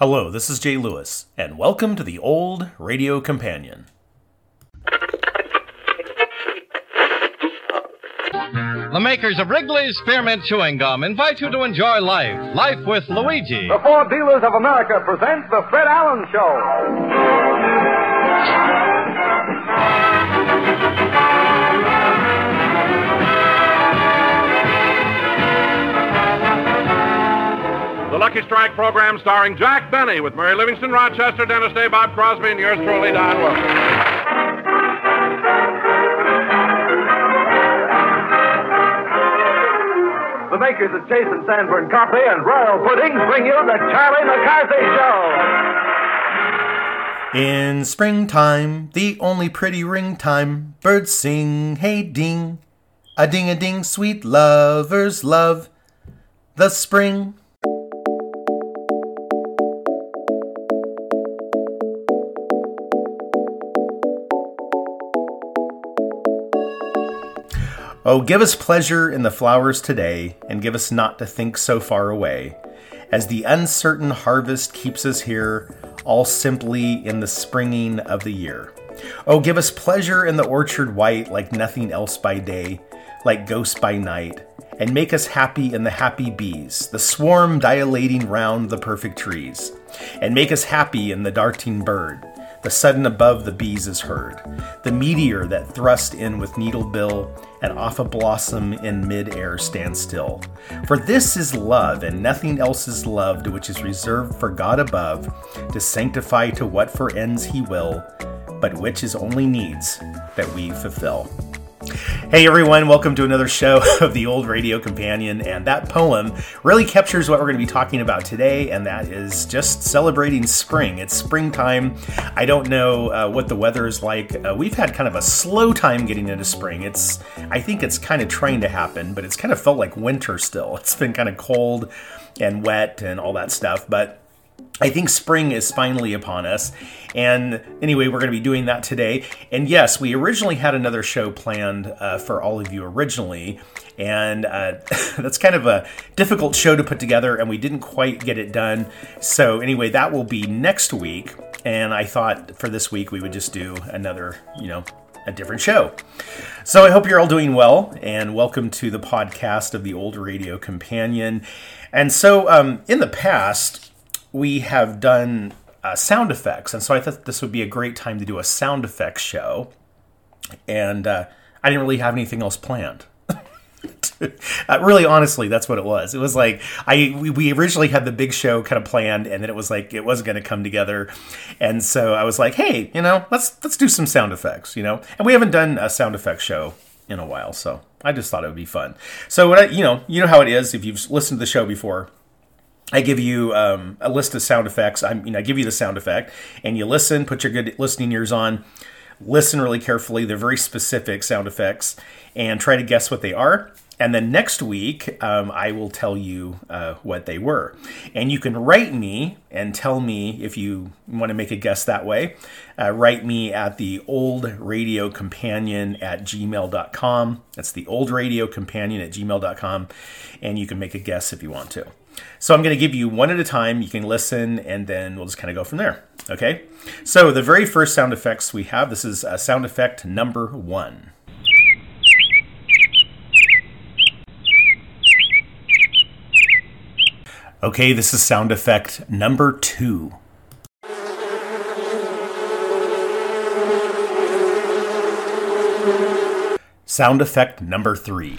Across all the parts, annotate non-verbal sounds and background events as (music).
Hello, this is Jay Lewis, and welcome to the Old Radio Companion. The makers of Wrigley's Spearmint Chewing Gum invite you to enjoy life. Life with Luigi. The Ford Dealers of America present The Fred Allen Show. Lucky Strike program starring Jack Benny with Mary Livingstone Rochester, Dennis Day, Bob Crosby, and yours truly, Don Wilson. The makers of Chase and Sanborn Coffee and Royal Puddings bring you the Charlie McCarthy Show. In springtime, the only pretty ring time, birds sing, hey ding, a ding a ding, sweet lovers love the spring. Oh, give us pleasure in the flowers today, and give us not to think so far away, as the uncertain harvest keeps us here, all simply in the springing of the year. Oh, give us pleasure in the orchard white, like nothing else by day, like ghosts by night, and make us happy in the happy bees, the swarm dilating round the perfect trees, and make us happy in the darting bird. The sudden above the bees is heard, the meteor that thrust in with needle bill, and off a blossom in mid-air stand still. For this is love, and nothing else is loved, which is reserved for God above, to sanctify to what for ends he will, but which is only needs that we fulfill. Hey everyone, welcome to another show (laughs) of the Old Radio Companion. And that poem really captures what we're going to be talking about today, and that is just celebrating spring. It's springtime. I don't know uh, what the weather is like. Uh, we've had kind of a slow time getting into spring. It's, I think it's kind of trying to happen, but it's kind of felt like winter still. (laughs) It's been kind of cold and wet and all that stuff, but I think spring is finally upon us. And anyway, we're going to be doing that today. And yes, we originally had another show planned uh, for all of you originally. And uh, (laughs) that's kind of a difficult show to put together, and we didn't quite get it done. So, anyway, that will be next week. And I thought for this week we would just do another, you know, a different show. So I hope you're all doing well, and welcome to the podcast of the Old Radio Companion. And so, um, in the past, we have done uh, sound effects, and so I thought this would be a great time to do a sound effects show. And uh, I didn't really have anything else planned. (laughs) uh, really, honestly, that's what it was. It was like I we, we originally had the big show kind of planned, and then it was like it wasn't going to come together, and so I was like, hey, you know, let's let's do some sound effects, you know. And we haven't done a sound effects show in a while, so I just thought it would be fun. So what I, you know, you know how it is if you've listened to the show before. I give you um, a list of sound effects. I mean, I give you the sound effect, and you listen. Put your good listening ears on. Listen really carefully. They're very specific sound effects, and try to guess what they are. And then next week, um, I will tell you uh, what they were. And you can write me and tell me if you want to make a guess that way. Uh, write me at the old radio companion at gmail.com. That's the old radio companion at gmail.com. And you can make a guess if you want to. So I'm going to give you one at a time. You can listen, and then we'll just kind of go from there. Okay. So the very first sound effects we have. This is uh, sound effect number one. Okay, this is sound effect number two. Sound effect number three.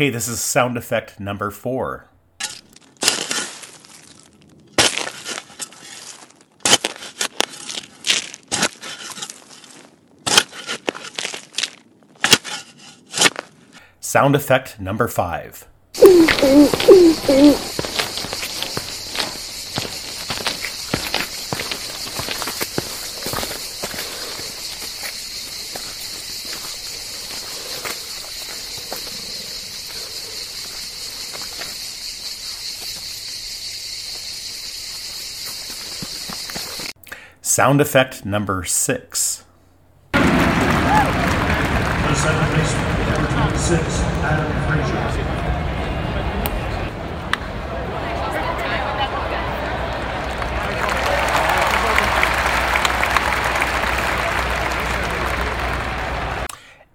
Okay, this is sound effect number four. Sound effect number five. (laughs) Sound effect number six. Second baseman, number 26, Adam Frazier.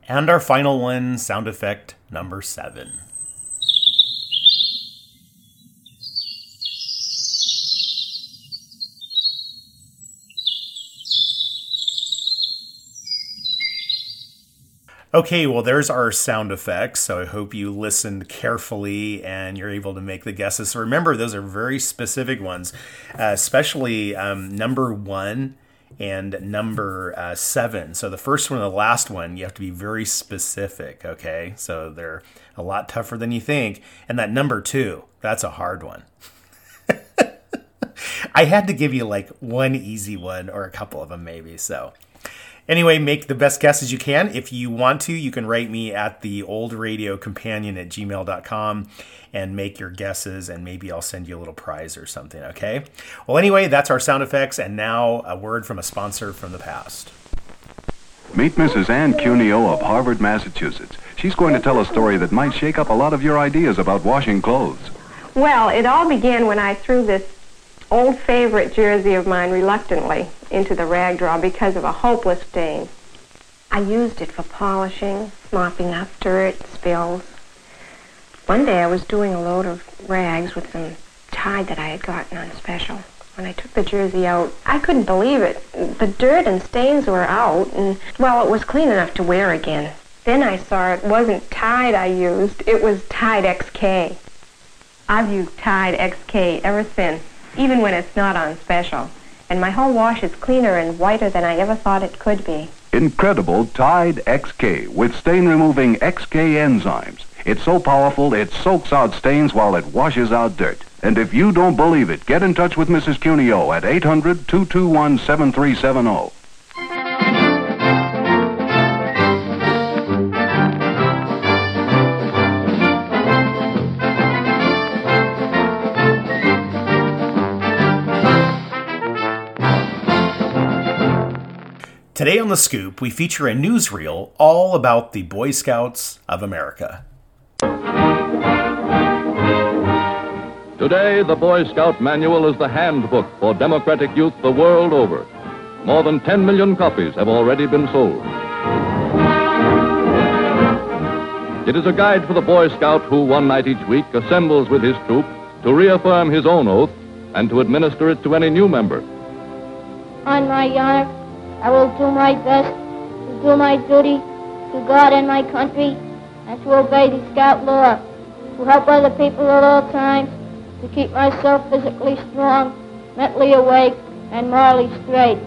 And our final one, sound effect number seven. Okay, well, there's our sound effects. So I hope you listened carefully and you're able to make the guesses. So remember, those are very specific ones, uh, especially um, number one and number uh, seven. So the first one and the last one, you have to be very specific. Okay, so they're a lot tougher than you think. And that number two, that's a hard one. (laughs) I had to give you like one easy one or a couple of them, maybe. So Anyway, make the best guesses you can. If you want to, you can write me at the old radio companion at gmail.com and make your guesses, and maybe I'll send you a little prize or something, okay? Well, anyway, that's our sound effects, and now a word from a sponsor from the past. Meet Mrs. Ann Cuneo of Harvard, Massachusetts. She's going to tell a story that might shake up a lot of your ideas about washing clothes. Well, it all began when I threw this old favorite jersey of mine reluctantly into the rag drawer because of a hopeless stain. I used it for polishing, mopping up dirt, spills. One day I was doing a load of rags with some Tide that I had gotten on special. When I took the jersey out, I couldn't believe it. The dirt and stains were out, and, well, it was clean enough to wear again. Then I saw it wasn't Tide I used, it was Tide XK. I've used Tide XK ever since, even when it's not on special and my whole wash is cleaner and whiter than I ever thought it could be. Incredible Tide XK with stain removing XK enzymes. It's so powerful it soaks out stains while it washes out dirt. And if you don't believe it, get in touch with Mrs. Cuneo at 800 Today on The Scoop, we feature a newsreel all about the Boy Scouts of America. Today, the Boy Scout Manual is the handbook for democratic youth the world over. More than 10 million copies have already been sold. It is a guide for the Boy Scout who, one night each week, assembles with his troop to reaffirm his own oath and to administer it to any new member. On my honor, I will do my best to do my duty to God and my country and to obey the scout law, to help other people at all times, to keep myself physically strong, mentally awake, and morally straight.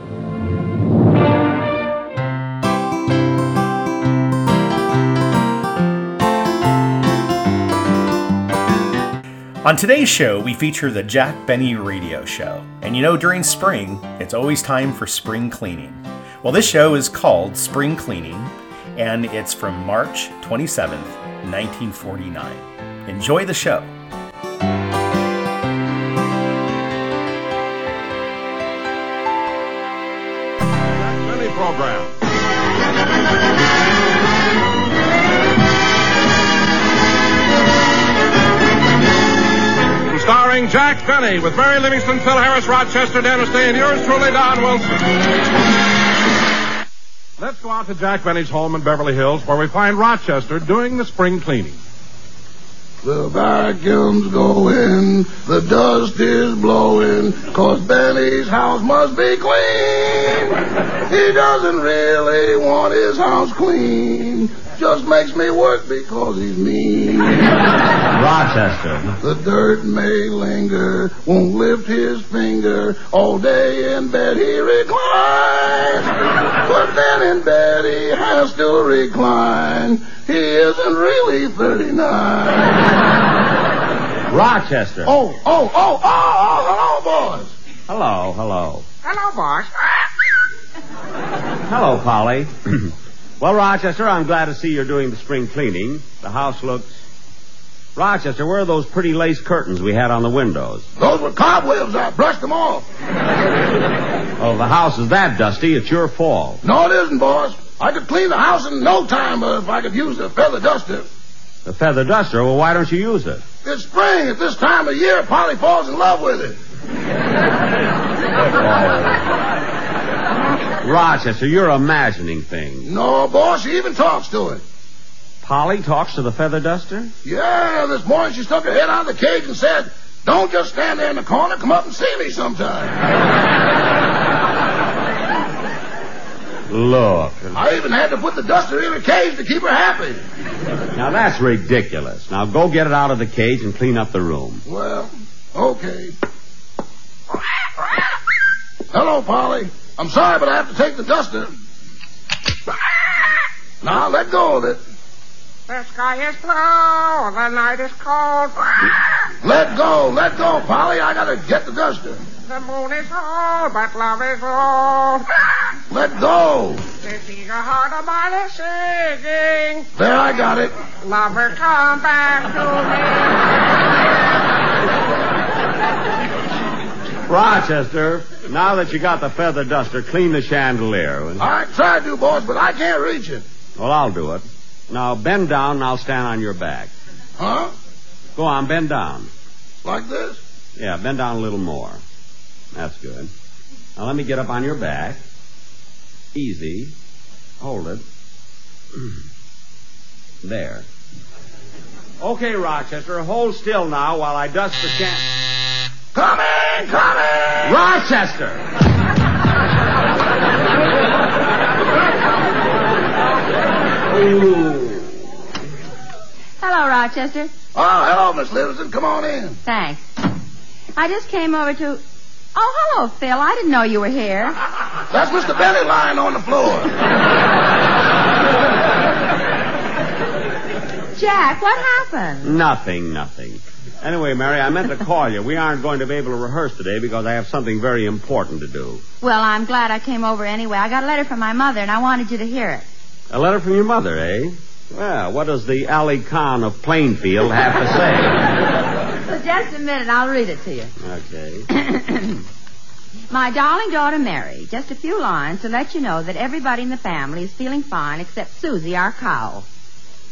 On today's show, we feature the Jack Benny Radio Show. And you know, during spring, it's always time for spring cleaning. Well, this show is called Spring Cleaning, and it's from March 27th, 1949. Enjoy the show. Jack Benny program. Jack Benny with Mary Livingstone, Phil Harris, Rochester, Dennis Day, and yours truly, Don Wilson. Let's go out to Jack Benny's home in Beverly Hills where we find Rochester doing the spring cleaning. The vacuum's going, the dust is blowing, cause Benny's house must be clean. He doesn't really want his house clean, just makes me work because he's mean. (laughs) Rochester. The dirt may linger, won't lift his finger, all day in bed he reclines. But then in bed he has to recline. He isn't really 39. Rochester. Oh, oh, oh, oh, oh, hello, boys. Hello, hello. Hello, boys. Hello, Polly. (clears throat) well, Rochester, I'm glad to see you're doing the spring cleaning. The house looks Rochester, where are those pretty lace curtains we had on the windows? Those were cobwebs. I brushed them off. Oh, the house is that dusty. It's your fault. No, it isn't, boss. I could clean the house in no time uh, if I could use the feather duster. The feather duster. Well, why don't you use it? It's spring. At this time of year, Polly falls in love with it. (laughs) Rochester, you're imagining things. No, boss, she even talks to it. Polly talks to the feather duster? Yeah, this morning she stuck her head out of the cage and said, Don't just stand there in the corner. Come up and see me sometime. Look. I even had to put the duster in her cage to keep her happy. Now that's ridiculous. Now go get it out of the cage and clean up the room. Well, okay. Hello, Polly. I'm sorry, but I have to take the duster. Now let go of it. The sky is blue, the night is cold. Let go, let go, Polly. I gotta get the duster. The moon is old, but love is old. Let go. This eager heart of mine is singing. There, I got it. Lover, come back to me. Rochester, now that you got the feather duster, clean the chandelier. I tried to, boss, but I can't reach it. Well, I'll do it. Now bend down and I'll stand on your back. Huh? Go on, bend down. Like this? Yeah, bend down a little more. That's good. Now let me get up on your back. Easy. Hold it. (clears throat) there. Okay, Rochester, hold still now while I dust the can. Come in, come in! Rochester! Hello, Rochester. Oh, hello, Miss Livingstone. Come on in. Thanks. I just came over to. Oh, hello, Phil. I didn't know you were here. (laughs) That's Mr. Benny lying on the floor. (laughs) Jack, what happened? Nothing, nothing. Anyway, Mary, I meant to call you. We aren't going to be able to rehearse today because I have something very important to do. Well, I'm glad I came over anyway. I got a letter from my mother, and I wanted you to hear it. A letter from your mother, eh? Well, what does the Ali Khan of Plainfield have to say? (laughs) Well, just a minute. I'll read it to you. Okay. (clears throat) My darling daughter Mary, just a few lines to let you know that everybody in the family is feeling fine except Susie, our cow.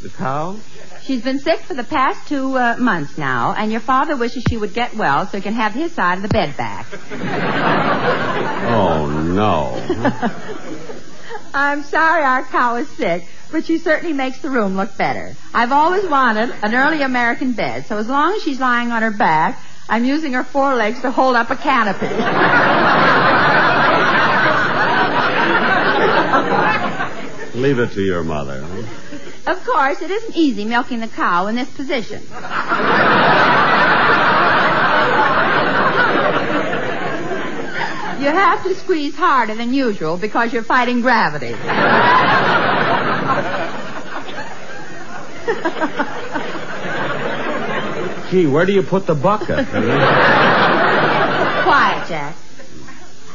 The cow? She's been sick for the past two uh, months now, and your father wishes she would get well so he can have his side of the bed back. (laughs) Oh, no. (laughs) I'm sorry our cow is sick, but she certainly makes the room look better. I've always wanted an early American bed, so as long as she's lying on her back, I'm using her forelegs to hold up a canopy. (laughs) Leave it to your mother. Of course, it isn't easy milking the cow in this position. You have to squeeze harder than usual because you're fighting gravity. Gee, where do you put the bucket? Quiet, Jack.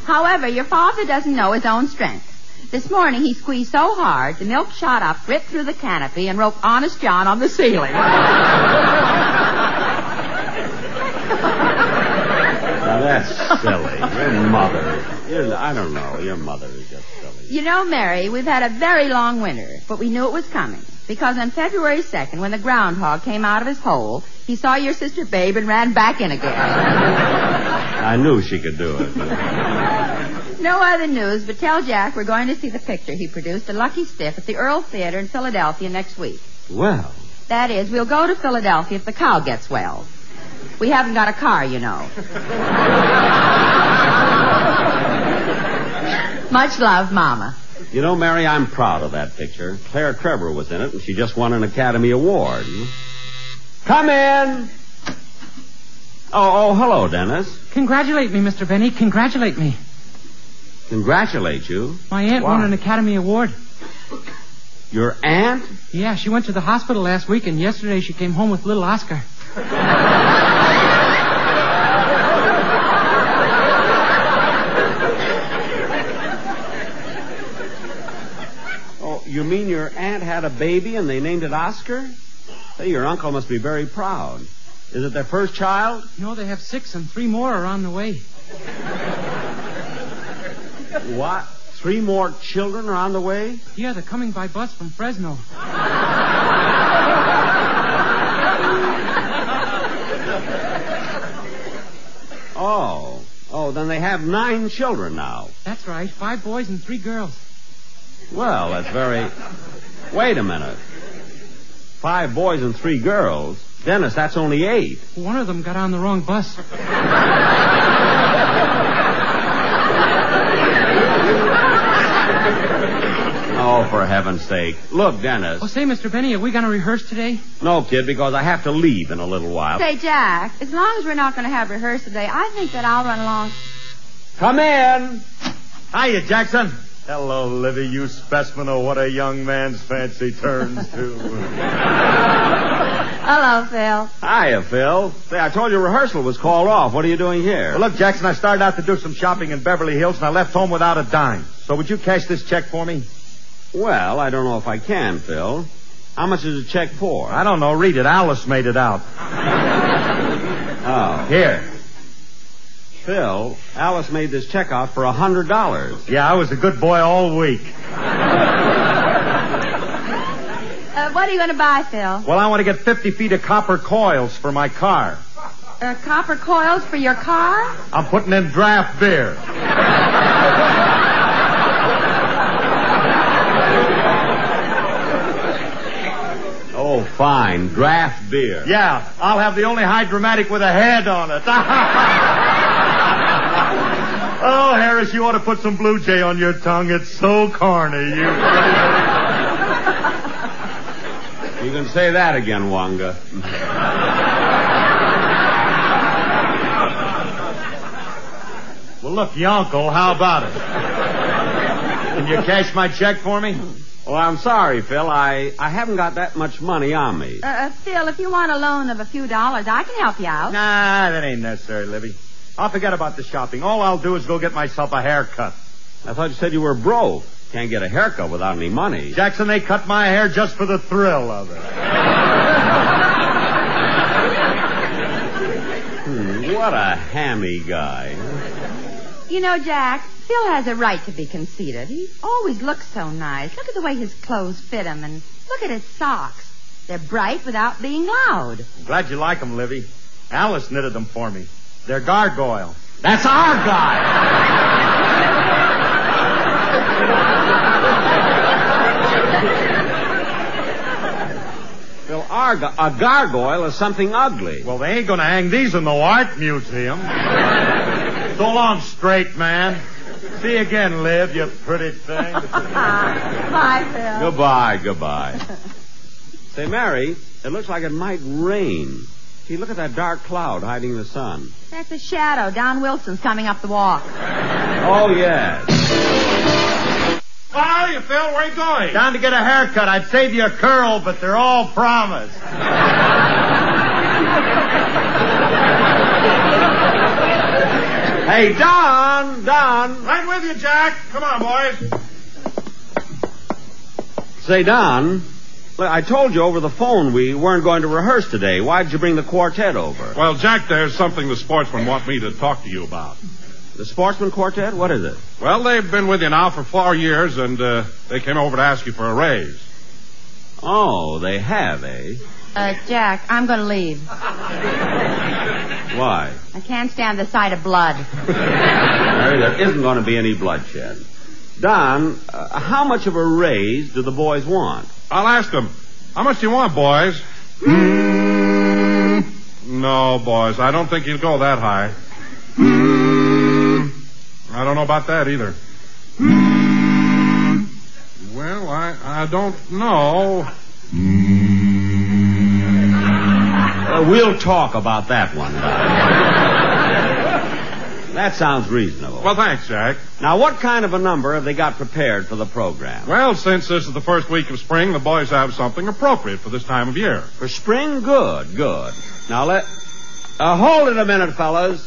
However, your father doesn't know his own strength. This morning he squeezed so hard, the milk shot up, ripped through the canopy, and roped Honest John on the ceiling. Now, that's silly. Your mother. Your, I don't know. Your mother is just silly. You know, Mary, we've had a very long winter, but we knew it was coming. Because on February 2nd, when the groundhog came out of his hole, he saw your sister Babe and ran back in again. I knew she could do it. No other news, but tell Jack we're going to see the picture he produced, A Lucky Stiff, at the Earle Theater in Philadelphia next week. Well, That is, we'll go to Philadelphia if the cow gets well. We haven't got a car, you know. (laughs) Much love, Mama. you know, Mary, I'm proud of that picture. Claire Trevor was in it, and she just won an Academy Award. Come in. Oh, oh, hello, Dennis. Congratulate me, Mr. Benny. Congratulate me. Congratulate you. My aunt Why? won an Academy Award. Your aunt? Yeah, she went to the hospital last week, and yesterday she came home with little Oscar. (laughs) Oh, you mean your aunt had a baby and they named it Oscar? Say, your uncle must be very proud. Is it their first child? No, they have six and three more are on the way. What? Three more children are on the way? Yeah, they're coming by bus from Fresno. (laughs) Oh. Oh, then they have nine children now. That's right, five boys and three girls. Well, that's very. Wait a minute. Five boys and three girls. Dennis, that's only eight. One of them got on the wrong bus. (laughs) Oh, for heaven's sake. Look, Dennis. Oh, say, Mr. Benny, are we going to rehearse today? No, kid, because I have to leave in a little while. Say, Jack, as long as we're not going to have rehearsal today, I think that I'll run along. Come in. Hiya, Jackson. Hello, Livy, you specimen of what a young man's fancy turns to. (laughs) Hello, Phil. Hiya, Phil. Say, I told you rehearsal was called off. What are you doing here? Well, look, Jackson, I started out to do some shopping in Beverly Hills, and I left home without a dime. So would you cash this check for me? Well, I don't know if I can, Phil. How much is the check for? I don't know. Read it. Alice made it out. (laughs) Oh. Here. Phil, Alice made this check out for a hundred dollars. Yeah, I was a good boy all week. (laughs) Uh, what are you going to buy, Phil? Well, I want to get 50 feet of copper coils for my car. Uh, copper coils for your car? I'm putting in draft beer. (laughs) Oh, fine. Draft beer. Yeah, I'll have the only hydromatic with a head on it. (laughs) oh, Harris, you ought to put some Blue Jay on your tongue. It's so corny. You. You can say that again, Wonga. Well, look, Yonko, how about it? Can you cash my check for me? Well, I'm sorry, Phil. I, I haven't got that much money on me. Uh, uh, Phil, if you want a loan of a few dollars, I can help you out. Nah, that ain't necessary, Livy. I'll forget about the shopping. All I'll do is go get myself a haircut. I thought you said you were broke. Can't get a haircut without any money. Jackson, they cut my hair just for the thrill of it. Hmm, what a hammy guy. You know, Jack, Phil has a right to be conceited. He always looks so nice. Look at the way his clothes fit him, and look at his socks. They're bright without being loud. I'm Glad you like them, Livy. Alice knitted them for me. They're gargoyle. That's our guy. (laughs) well, our, a gargoyle is something ugly. Well, they ain't gonna hang these in the art museum. so long, straight man. See you again, Liv, you pretty thing. (laughs) Bye, Phil. Goodbye, goodbye. (laughs) Say, Mary, it looks like it might rain. See, look at that dark cloud hiding the sun. That's a shadow. Don Wilson's coming up the walk. Oh, yes. What are you, Phil? Where are you going? Down to get a haircut. I'd save you a curl, but they're all promised. (laughs) Hey, Don, Don. Right with you, Jack. Come on, boys. Say, Don, look, I told you over the phone we weren't going to rehearse today. Why did you bring the quartet over? Well, Jack, there's something the sportsmen want me to talk to you about. The Sportsmen Quartet? What is it? Well, they've been with you now for four years, and uh, they came over to ask you for a raise. Oh, they have, eh? Uh, Jack, I'm going to leave. (laughs) Why? I can't stand the sight of blood. Mary, there isn't going to be any bloodshed. Don, uh, how much of a raise do the boys want? I'll ask them. How much do you want, boys? Hmm. No, boys, I don't think you'll go that high. Hmm. I don't know about that either. Hmm. Well, I, I don't know. Uh, we'll talk about that one. that sounds reasonable. Well, thanks, Jack. Now, what kind of a number have they got prepared for the program? Well, since this is the first week of spring, the boys have something appropriate for this time of year. For spring? Good, good. Now, let. Uh, hold it a minute, fellas.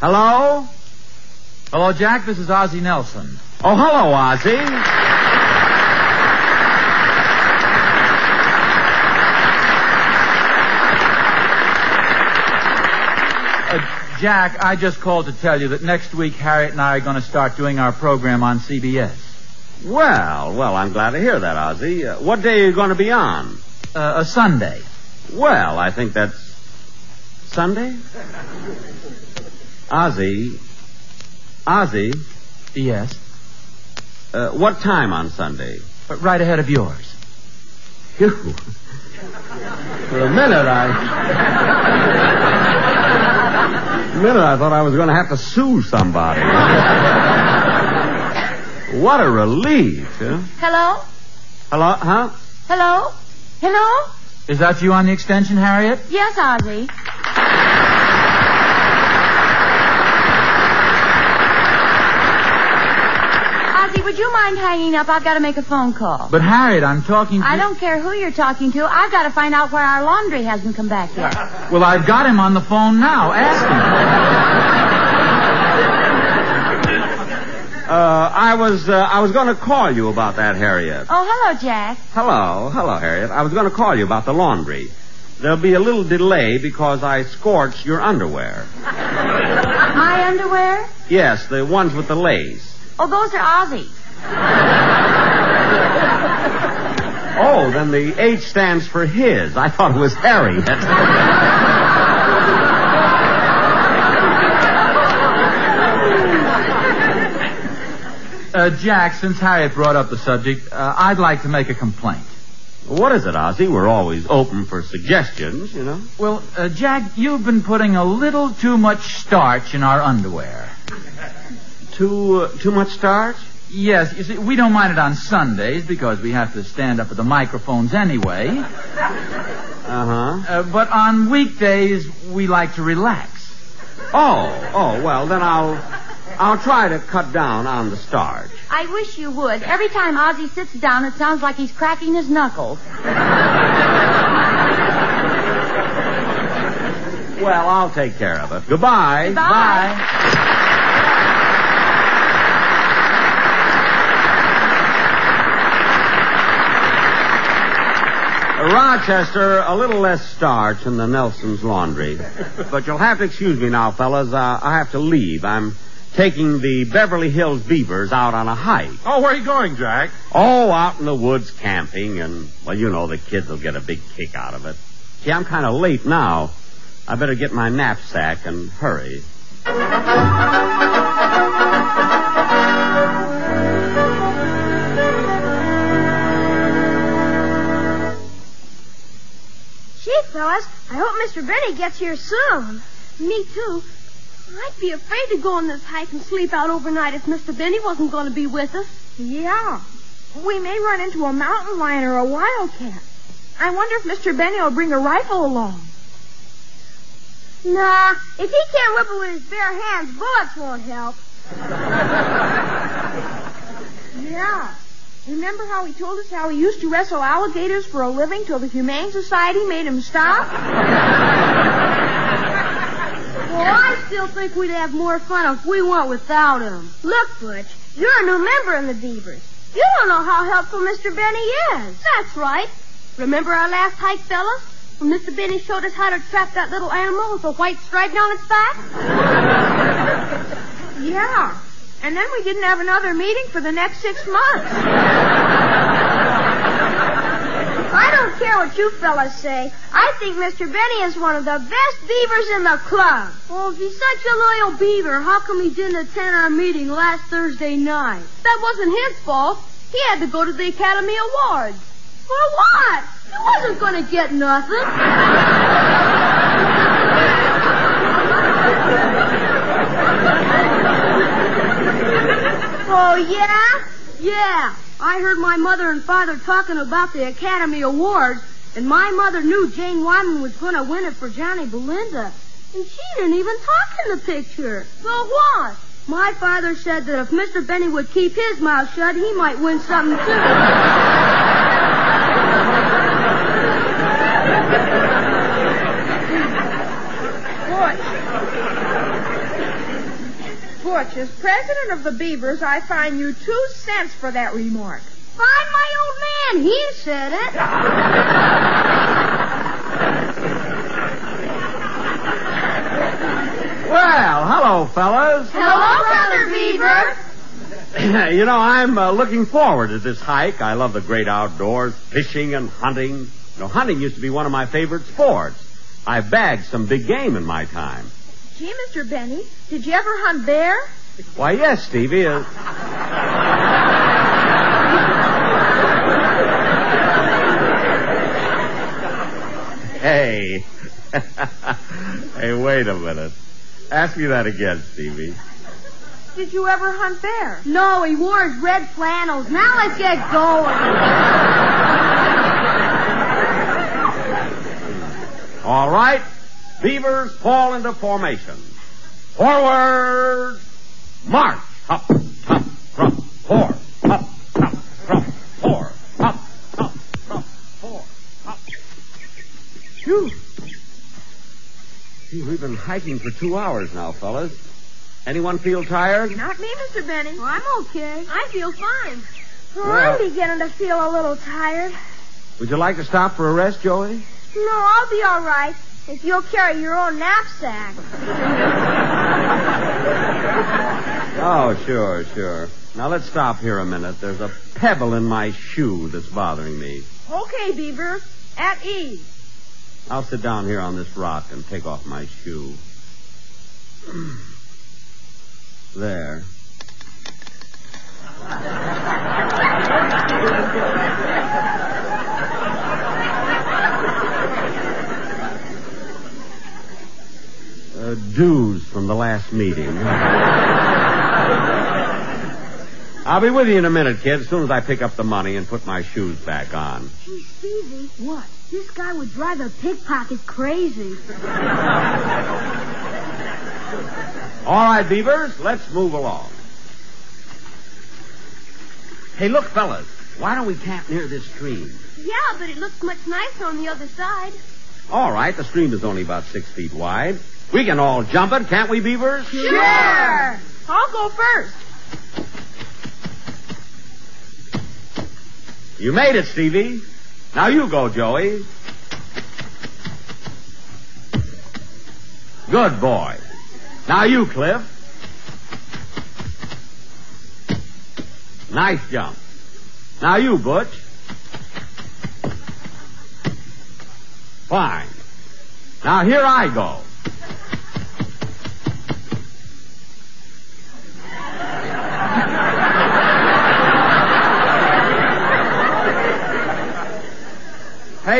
Hello? Hello, Jack. This is Ozzie Nelson. Oh, hello, Ozzie. Jack, I just called to tell you that next week Harriet and I are going to start doing our program on CBS. Well, well, I'm glad to hear that, Ozzie. Uh, what day are you going to be on? Uh, a Sunday. Well, I think that's Sunday. Ozzie. Ozzie. Yes. Uh, what time on Sunday? But right ahead of yours. Phew. For a minute, I. (laughs) a minute, I thought I was going to have to sue somebody. what a relief, huh? Hello? Hello, huh? Hello? Hello? Is that you on the extension, Harriet? Yes, Ozzie. Ozzie, would you mind hanging up? I've got to make a phone call. But Harriet, I'm talking to I don't care who you're talking to. I've got to find out why our laundry hasn't come back yet. Well, I've got him on the phone now. Ask him. (laughs) Uh, I was uh, I was going to call you about that, Harriet. Oh, hello, Jack. Hello, hello, Harriet. I was going to call you about the laundry. There'll be a little delay because I scorched your underwear. (laughs) My underwear? Yes, the ones with the lace. Oh, those are Ozzie's. Oh, then the H stands for his. I thought it was Harry. Uh, Jack, since Harriet brought up the subject, uh, I'd like to make a complaint. what is it, Ozzie? We're always open for suggestions, you know. Well, uh, Jack, you've been putting a little too much starch in our underwear. Too uh, too much starch? Yes, you see, we don't mind it on Sundays because we have to stand up at the microphones anyway. (laughs) Uh-huh. Uh, but on weekdays, we like to relax. Oh, oh, well, then I'll I'll try to cut down on the starch. I wish you would. Every time Ozzie sits down, it sounds like he's cracking his knuckles. (laughs) Well, I'll take care of it. Goodbye. Goodbye. Rochester, a little less starch in the Nelson's laundry. But you'll have to excuse me now, fellas. Uh, I have to leave. I'm taking the Beverly Hills Beavers out on a hike. Oh, where are you going, Jack? Oh, out in the woods camping, and, well, you know, the kids will get a big kick out of it. See, I'm kind of late now. I better get my knapsack and hurry. I hope Mr. Benny gets here soon. Me too. I'd be afraid to go on this hike and sleep out overnight if Mr. Benny wasn't going to be with us. Yeah. We may run into a mountain lion or a wildcat. I wonder if Mr. Benny will bring a rifle along. Nah, if he can't whip it with his bare hands, bullets won't help. (laughs) Yeah. Remember how he told us how he used to wrestle alligators for a living till the Humane Society made him stop? (laughs) Well, I still think we'd have more fun if we went without him. Look, Butch, you're a new member in the Beavers. You don't know how helpful Mr. Benny is. That's right. Remember our last hike, fellas? When Mr. Benny showed us how to trap that little animal with a white stripe down its back? (laughs) Yeah. And then we didn't have another meeting for the next six months. I don't care what you fellas say. I think Mr. Benny is one of the best beavers in the club. Well, if he's such a loyal beaver, how come he didn't attend our meeting last Thursday night? That wasn't his fault. He had to go to the Academy Awards. For what? He wasn't going to get nothing. (laughs) Oh, yeah? Yeah. I heard my mother and father talking about the Academy Awards, and my mother knew Jane Wyman was going to win it for Johnny Belinda. And she didn't even talk in the picture. So what? My father said that if Mr. Benny would keep his mouth shut, he might win something too. (laughs) Butch. Butch, as president of the Beavers, I fine you two cents for that remark. Find my old man. He said it. (laughs) Well, hello, fellas. Hello, Brother Beaver. (clears throat) you know, I'm uh, looking forward to this hike. I love the great outdoors, fishing and hunting. You know, hunting used to be one of my favorite sports. I've bagged some big game in my time. Gee, Mr. Benny, did you ever hunt bear? Why, yes, Stevie. Uh... hey. (laughs) hey, wait a minute. Ask me that again, Stevie. Did you ever hunt bear? No, he wore his red flannels. Now let's get going. All right. Beavers fall into formation. Forward. March. Up, up, from, four. Up, up, from, four. Up, up, from, four. Up. Phew. Gee, we've been hiking for two hours now, fellas. Anyone feel tired? Not me, Mr. Benny. Well, I'm okay. I feel fine. Oh, well, Well- I'm beginning to feel a little tired. Would you like to stop for a rest, Joey? No, I'll be all right if you'll carry your own knapsack. Oh, sure, sure. Now let's stop here a minute. There's a pebble in my shoe that's bothering me. Okay, Beaver. At ease. I'll sit down here on this rock and take off my shoe. (clears throat) There. Uh, dues from the last meeting. I'll be with you in a minute, kid, as soon as I pick up the money and put my shoes back on. Hey, Stevie. What? This guy would drive a pickpocket crazy. All right, Beavers, let's move along. Hey, look, fellas. Why don't we camp near this stream? Yeah, but it looks much nicer on the other side. All right, the stream is only about six feet wide. We can all jump it, can't we, Beavers? Sure. I'll go first. You made it, Stevie. Now you go, Joey. Good boy. Now you, Cliff. Nice jump. Now you, Butch. Fine. Now here I go.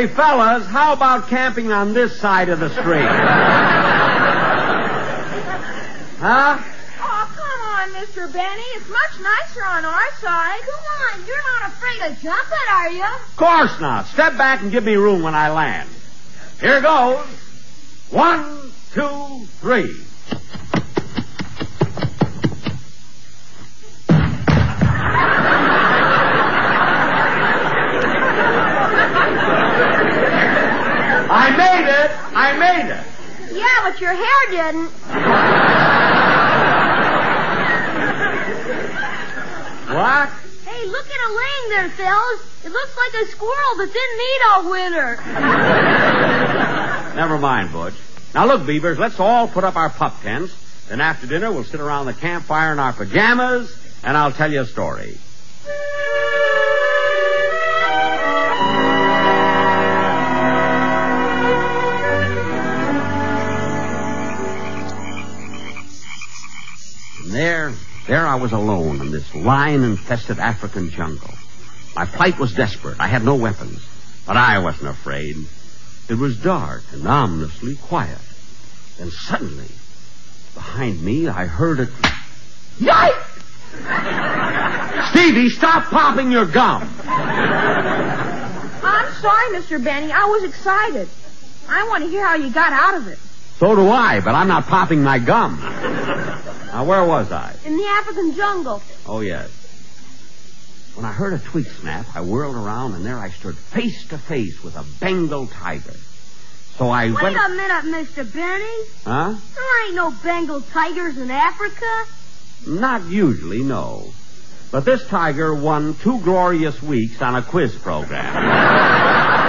Hey, fellas, how about camping on this side of the street? (laughs) huh? Oh, come on, Mr. Benny. It's much nicer on our side. Come on, you're not afraid of jumping, are you? Of course not. Step back and give me room when I land. Here goes. One, two, three. I made it. Yeah, but your hair didn't. What? Hey, look at a lane there, fellas. It looks like a squirrel that didn't eat all winter. Never mind, Butch. Now look, Beavers, let's all put up our pup tents. Then after dinner, we'll sit around the campfire in our pajamas, and I'll tell you a story. And there, there I was alone in this lion-infested African jungle. My plight was desperate. I had no weapons, but I wasn't afraid. It was dark and ominously quiet. Then suddenly, behind me, I heard a... Yike! Stevie, stop popping your gum. I'm sorry, Mr. Benny. I was excited. I want to hear how you got out of it. So do I, but I'm not popping my gum. Now, where was I? In the African jungle. Oh, yes. When I heard a twig snap, I whirled around, and there I stood face to face with a Bengal tiger. So I Wait went... a minute, Mr. Benny. Huh? There ain't no Bengal tigers in Africa. Not usually, no. But this tiger won two glorious weeks on a quiz program. (laughs)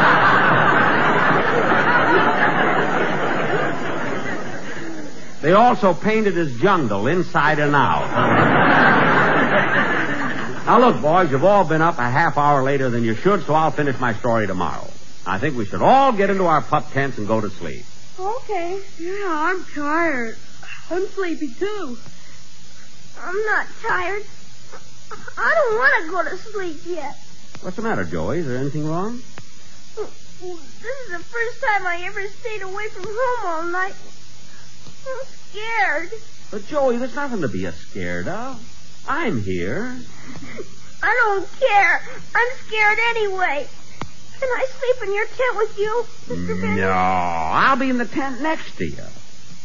They also painted his jungle inside and out. now, look, boys, you've all been up a half hour later than you should, so I'll finish my story tomorrow. I think we should all get into our pup tents and go to sleep. Okay. Yeah, I'm tired. I'm sleepy too. I'm not tired. I don't want to go to sleep yet. What's the matter, Joey? Is there anything wrong? This is the first time I ever stayed away from home all night. I'm scared. But, Joey, there's nothing to be scared of. I'm here. (laughs) I don't care. I'm scared anyway. Can I sleep in your tent with you, Mr. Benny? No, I'll be in the tent next to you.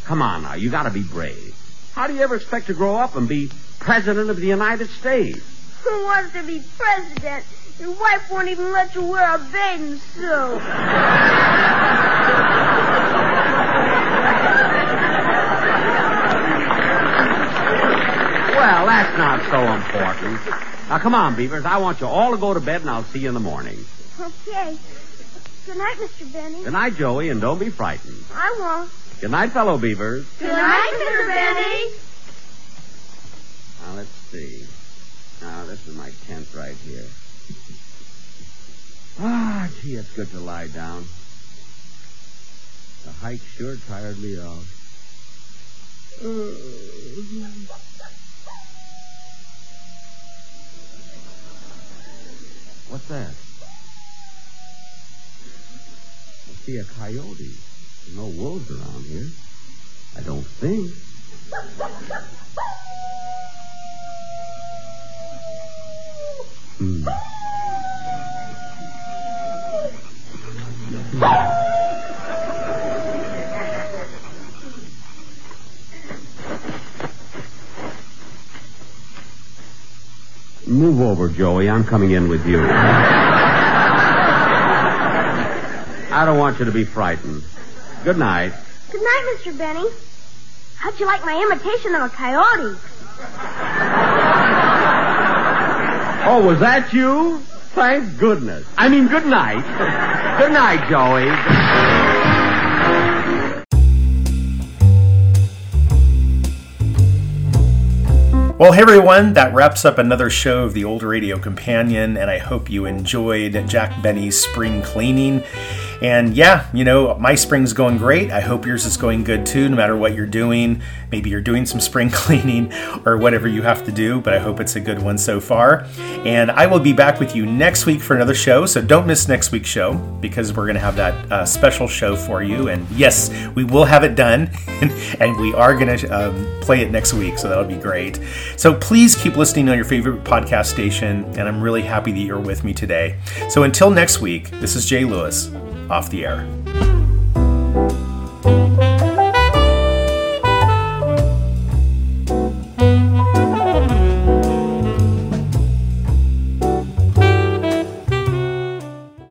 Come on now, you gotta be brave. How do you ever expect to grow up and be President of the United States? Who wants to be president? Your wife won't even let you wear a bathing suit. (laughs) Well, that's not so important. Now, come on, Beavers. I want you all to go to bed, and I'll see you in the morning. Okay. Good night, Mr. Benny. Good night, Joey, and don't be frightened. I won't. Good night, fellow Beavers. Good night, Mr. Benny. Now, let's see. Now, this is my tent right here. (laughs) Ah, gee, it's good to lie down. The hike sure tired me out. What's that? I see a coyote. There's no wolves around here. I don't think. Hmm. Move over, Joey. I'm coming in with you. I don't want you to be frightened. Good night. Good night, Mr. Benny. How'd you like my imitation of a coyote? Oh, was that you? Thank goodness. I mean, good night. good night, Joey. Well, hey everyone, that wraps up another show of the Old Radio Companion, and I hope you enjoyed Jack Benny's spring cleaning. And yeah, you know, my spring's going great. I hope yours is going good too, no matter what you're doing. Maybe you're doing some spring (laughs) cleaning or whatever you have to do, but I hope it's a good one so far. And I will be back with you next week for another show, so don't miss next week's show because we're going to have that uh, special show for you. And yes, we will have it done, (laughs) and we are going to um, play it next week, so that'll be great. So please keep listening on your favorite podcast station, and I'm really happy that you're with me today. So until next week, this is Jay Lewis off the air.